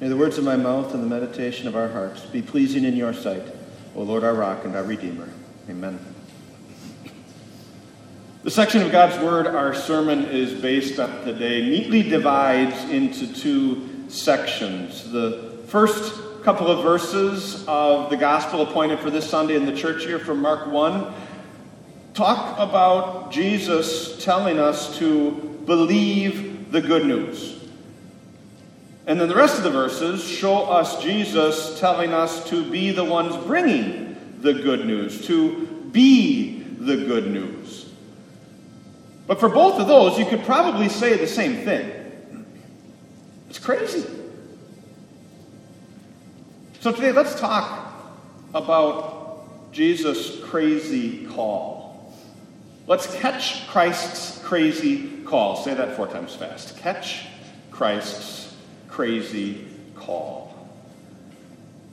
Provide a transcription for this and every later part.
May the words of my mouth and the meditation of our hearts be pleasing in your sight, O Lord, our rock and our redeemer. Amen. The section of God's Word our sermon is based on today neatly divides into two sections. The first couple of verses of the gospel appointed for this Sunday in the church here from Mark 1 talk about Jesus telling us to believe the good news. And then the rest of the verses show us Jesus telling us to be the ones bringing the good news, to be the good news. But for both of those, you could probably say the same thing. It's crazy. So today, let's talk about Jesus' crazy call. Let's catch Christ's crazy call. Say that four times fast. Catch Christ's crazy call.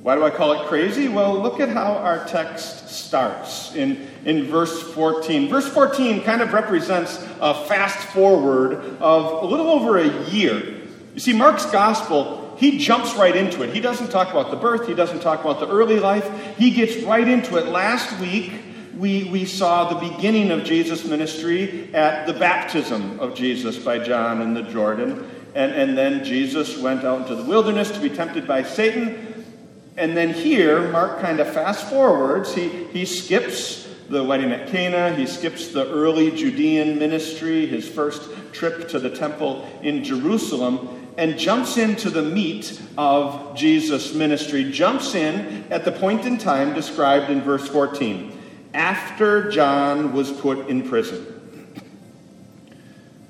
Why do I call it crazy? Well, look at how our text starts in, in verse 14. Verse 14 kind of represents a fast forward of a little over a year. You see, Mark's gospel he jumps right into it. He doesn't talk about the birth, he doesn't talk about the early life. He gets right into it. Last week, we, we saw the beginning of Jesus' ministry at the baptism of Jesus by John in the Jordan. And, and then Jesus went out into the wilderness to be tempted by Satan. And then here, Mark kind of fast forwards. He, he skips the wedding at Cana, he skips the early Judean ministry, his first trip to the temple in Jerusalem and jumps into the meat of Jesus' ministry, jumps in at the point in time described in verse 14, after John was put in prison.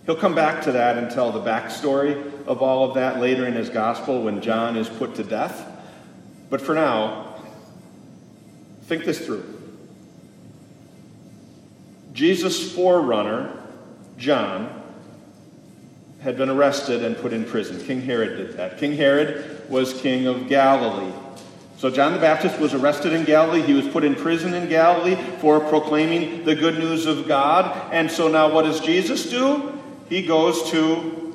He'll come back to that and tell the backstory of all of that later in his gospel when John is put to death. But for now, think this through. Jesus' forerunner, John, had been arrested and put in prison. King Herod did that. King Herod was king of Galilee. So John the Baptist was arrested in Galilee. He was put in prison in Galilee for proclaiming the good news of God. And so now what does Jesus do? He goes to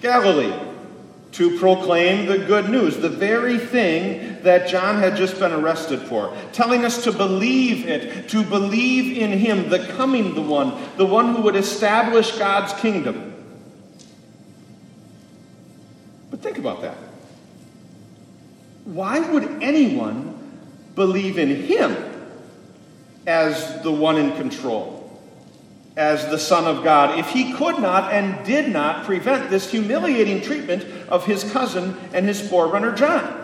Galilee to proclaim the good news, the very thing that John had just been arrested for, telling us to believe it, to believe in him, the coming the one, the one who would establish God's kingdom. But think about that. Why would anyone believe in him as the one in control, as the Son of God, if he could not and did not prevent this humiliating treatment of his cousin and his forerunner John?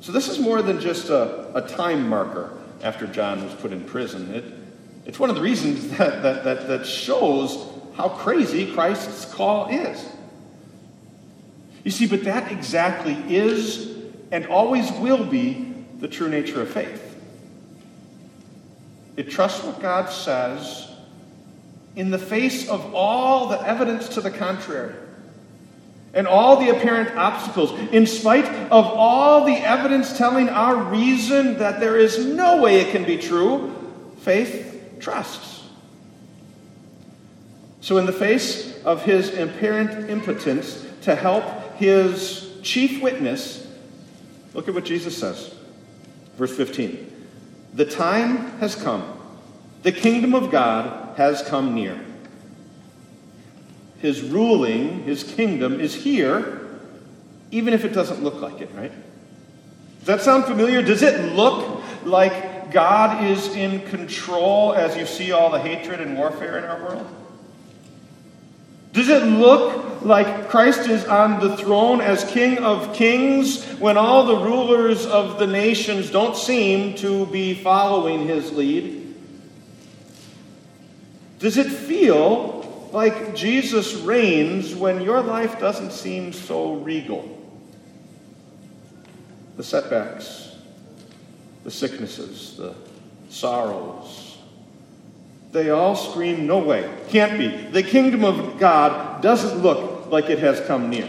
So, this is more than just a, a time marker after John was put in prison. It, it's one of the reasons that, that, that, that shows how crazy Christ's call is. You see, but that exactly is and always will be the true nature of faith. It trusts what God says in the face of all the evidence to the contrary and all the apparent obstacles, in spite of all the evidence telling our reason that there is no way it can be true, faith trusts. So, in the face of his apparent impotence to help his chief witness, look at what Jesus says. Verse 15 The time has come, the kingdom of God has come near. His ruling, his kingdom is here, even if it doesn't look like it, right? Does that sound familiar? Does it look like God is in control as you see all the hatred and warfare in our world? Does it look like Christ is on the throne as King of Kings when all the rulers of the nations don't seem to be following his lead? Does it feel like Jesus reigns when your life doesn't seem so regal? The setbacks, the sicknesses, the sorrows, they all scream, No way, can't be. The kingdom of God doesn't look like it has come near.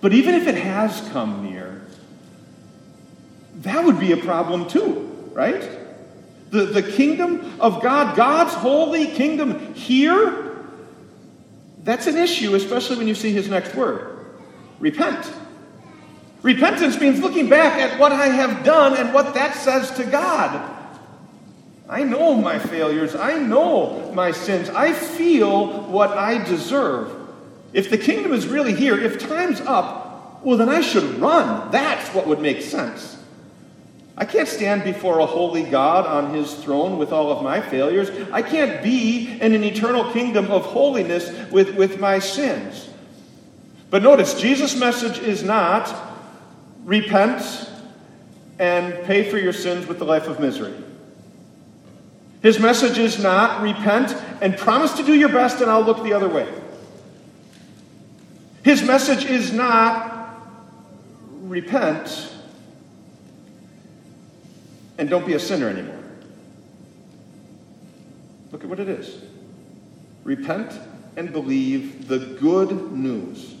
But even if it has come near, that would be a problem too, right? The, the kingdom of God, God's holy kingdom here, That's an issue, especially when you see his next word repent. Repentance means looking back at what I have done and what that says to God. I know my failures. I know my sins. I feel what I deserve. If the kingdom is really here, if time's up, well, then I should run. That's what would make sense. I can't stand before a holy God on his throne with all of my failures. I can't be in an eternal kingdom of holiness with, with my sins. But notice, Jesus' message is not repent and pay for your sins with the life of misery. His message is not repent and promise to do your best and I'll look the other way. His message is not repent and don't be a sinner anymore. Look at what it is repent and believe the good news.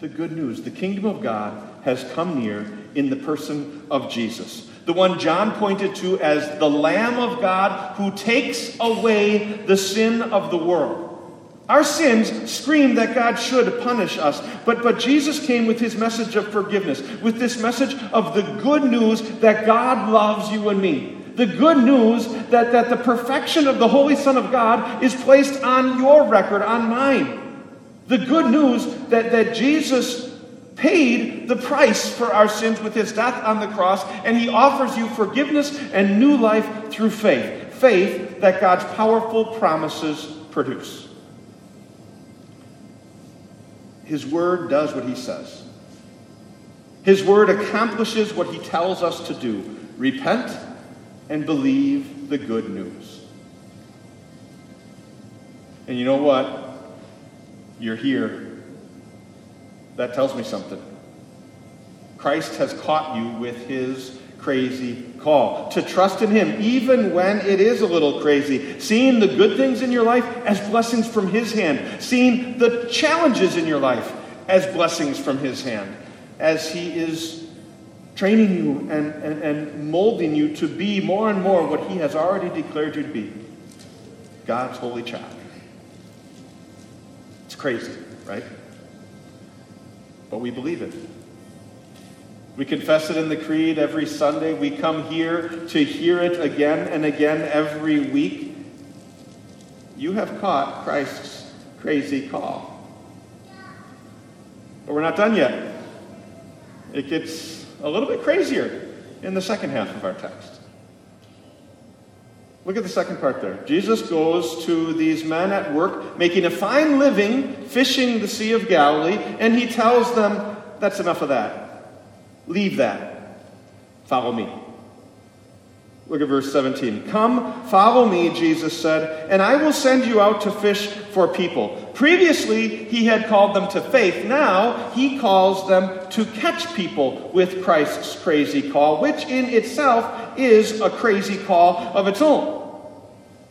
The good news. The kingdom of God has come near in the person of Jesus. The one John pointed to as the Lamb of God who takes away the sin of the world. Our sins scream that God should punish us. But, but Jesus came with his message of forgiveness, with this message of the good news that God loves you and me. The good news that, that the perfection of the Holy Son of God is placed on your record, on mine. The good news that, that Jesus paid the price for our sins with his death on the cross, and he offers you forgiveness and new life through faith. Faith that God's powerful promises produce. His word does what he says. His word accomplishes what he tells us to do repent and believe the good news. And you know what? You're here. That tells me something. Christ has caught you with his crazy call. To trust in Him, even when it is a little crazy. Seeing the good things in your life as blessings from His hand. Seeing the challenges in your life as blessings from His hand. As He is training you and, and, and molding you to be more and more what He has already declared you to be God's holy child. It's crazy, right? But we believe it. We confess it in the Creed every Sunday. We come here to hear it again and again every week. You have caught Christ's crazy call. But we're not done yet. It gets a little bit crazier in the second half of our text. Look at the second part there. Jesus goes to these men at work making a fine living fishing the Sea of Galilee, and he tells them, That's enough of that. Leave that. Follow me. Look at verse 17. Come, follow me, Jesus said, and I will send you out to fish for people. Previously, he had called them to faith. Now, he calls them to catch people with Christ's crazy call, which in itself is a crazy call of its own.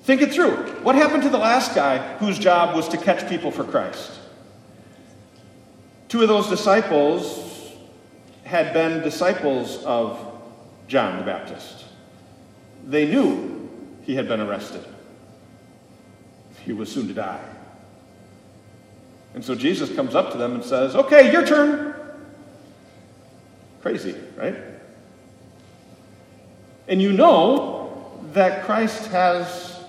Think it through. What happened to the last guy whose job was to catch people for Christ? Two of those disciples had been disciples of John the Baptist. They knew he had been arrested. He was soon to die. And so Jesus comes up to them and says, Okay, your turn. Crazy, right? And you know that Christ has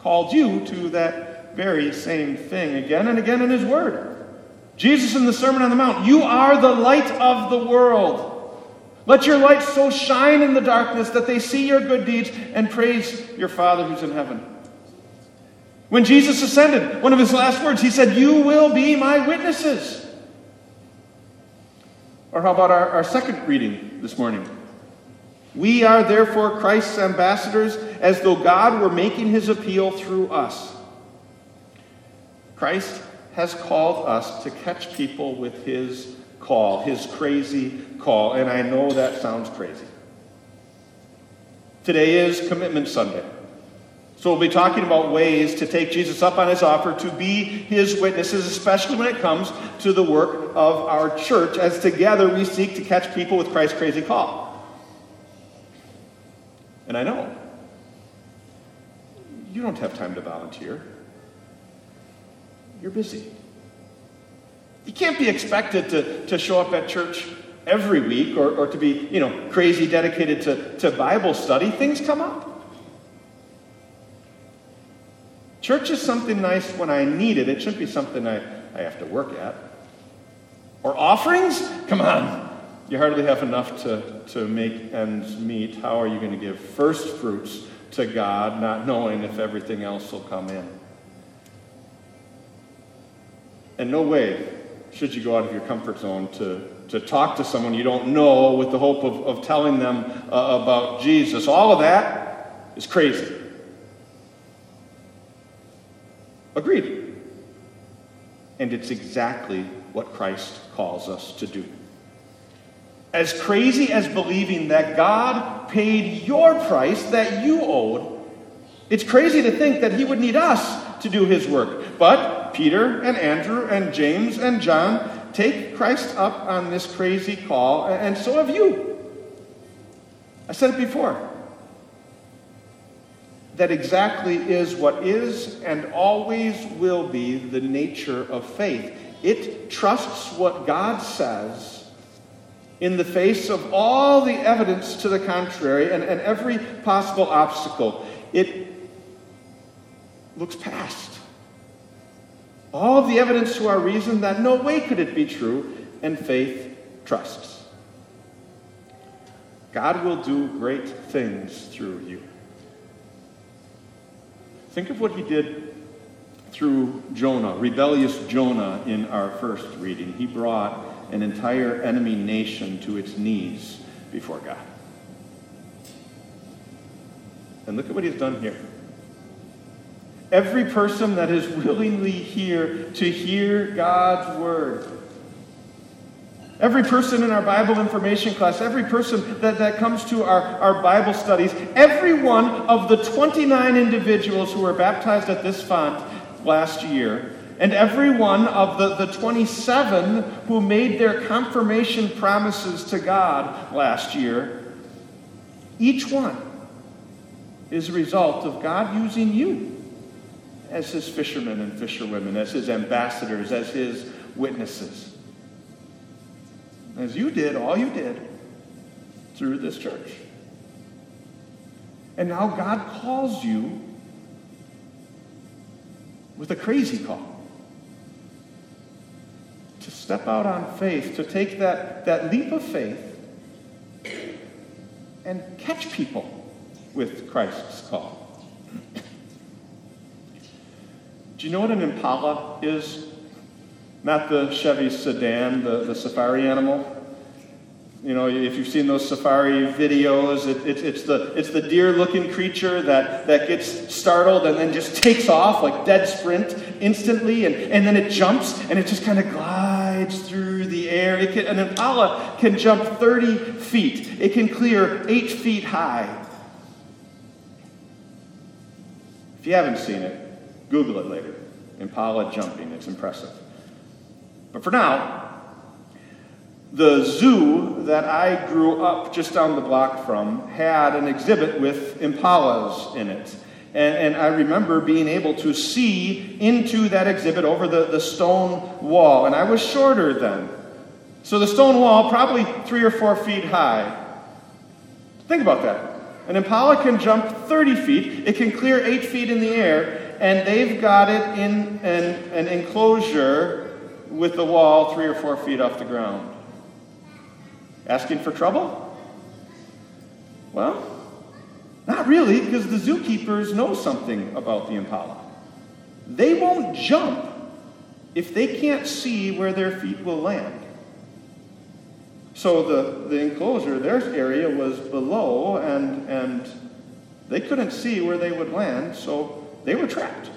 called you to that very same thing again and again in His Word. Jesus in the Sermon on the Mount, you are the light of the world. Let your light so shine in the darkness that they see your good deeds and praise your Father who's in heaven. When Jesus ascended, one of his last words, he said, You will be my witnesses. Or how about our, our second reading this morning? We are therefore Christ's ambassadors, as though God were making his appeal through us. Christ has called us to catch people with his call, his crazy call. And I know that sounds crazy. Today is Commitment Sunday. So we'll be talking about ways to take Jesus up on his offer to be his witnesses, especially when it comes to the work of our church, as together we seek to catch people with Christ's crazy call. And I know you don't have time to volunteer. you're busy. You can't be expected to, to show up at church every week or, or to be, you know, crazy dedicated to, to Bible study. Things come up. Church is something nice when I need it. It shouldn't be something I, I have to work at. Or offerings? Come on. You hardly have enough to, to make ends meet. How are you going to give first fruits to God, not knowing if everything else will come in? And no way should you go out of your comfort zone to, to talk to someone you don't know with the hope of, of telling them uh, about Jesus. All of that is crazy. Agreed. And it's exactly what Christ calls us to do. As crazy as believing that God paid your price that you owed, it's crazy to think that He would need us to do His work. But Peter and Andrew and James and John take Christ up on this crazy call, and so have you. I said it before. That exactly is what is and always will be the nature of faith. It trusts what God says in the face of all the evidence to the contrary and, and every possible obstacle. It looks past all the evidence to our reason that no way could it be true, and faith trusts. God will do great things through you. Think of what he did through Jonah, rebellious Jonah, in our first reading. He brought an entire enemy nation to its knees before God. And look at what he's done here. Every person that is willingly here to hear God's word. Every person in our Bible information class, every person that, that comes to our, our Bible studies, every one of the 29 individuals who were baptized at this font last year, and every one of the, the 27 who made their confirmation promises to God last year, each one is a result of God using you as his fishermen and fisherwomen, as his ambassadors, as his witnesses. As you did, all you did through this church. And now God calls you with a crazy call to step out on faith, to take that, that leap of faith and catch people with Christ's call. Do you know what an impala is? Not the Chevy sedan, the, the safari animal. You know, if you've seen those safari videos, it, it, it's the, it's the deer looking creature that, that gets startled and then just takes off like dead sprint instantly, and, and then it jumps and it just kind of glides through the air. It can, an impala can jump 30 feet, it can clear 8 feet high. If you haven't seen it, Google it later. Impala jumping, it's impressive. But for now, the zoo that I grew up just down the block from had an exhibit with impalas in it. And, and, I remember being able to see into that exhibit over the, the stone wall. And I was shorter then. So the stone wall, probably three or four feet high. Think about that. An impala can jump 30 feet, it can clear 8 feet in the air, and they've got it in an, an enclosure with the wall three or four feet off the ground. Asking for trouble? Well, not really, because the zookeepers know something about the impala. They won't jump if they can't see where their feet will land. So the, the enclosure, their area was below, and, and they couldn't see where they would land, so they were trapped.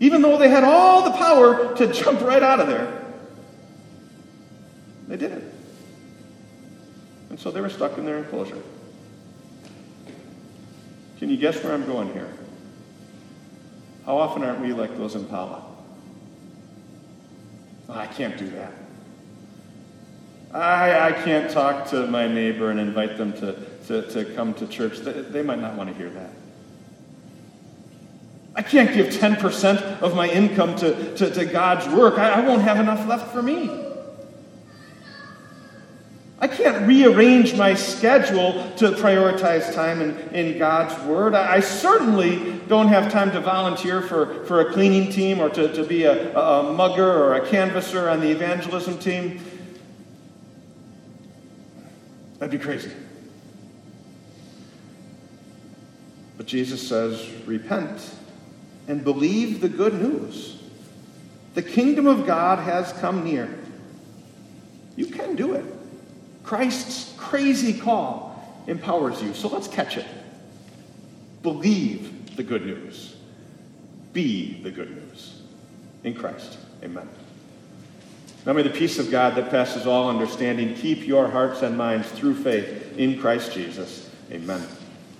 Even though they had all the power to jump right out of there, they didn't. And so they were stuck in their enclosure. Can you guess where I'm going here? How often aren't we like those impala? Oh, I can't do that. I, I can't talk to my neighbor and invite them to, to, to come to church. They, they might not want to hear that. I can't give 10% of my income to, to, to God's work. I, I won't have enough left for me. I can't rearrange my schedule to prioritize time in, in God's Word. I, I, certainly don't have time to volunteer for, for a cleaning team or to, to be a, a mugger or a canvasser on the evangelism team. That'd be crazy. But Jesus says, repent and believe the good news. The kingdom of God has come near. You can do it. Christ's crazy call empowers you. So let's catch it. Believe the good news. Be the good news. In Christ. Amen. Now may the peace of God that passes all understanding keep your hearts and minds through faith in Christ Jesus. Amen.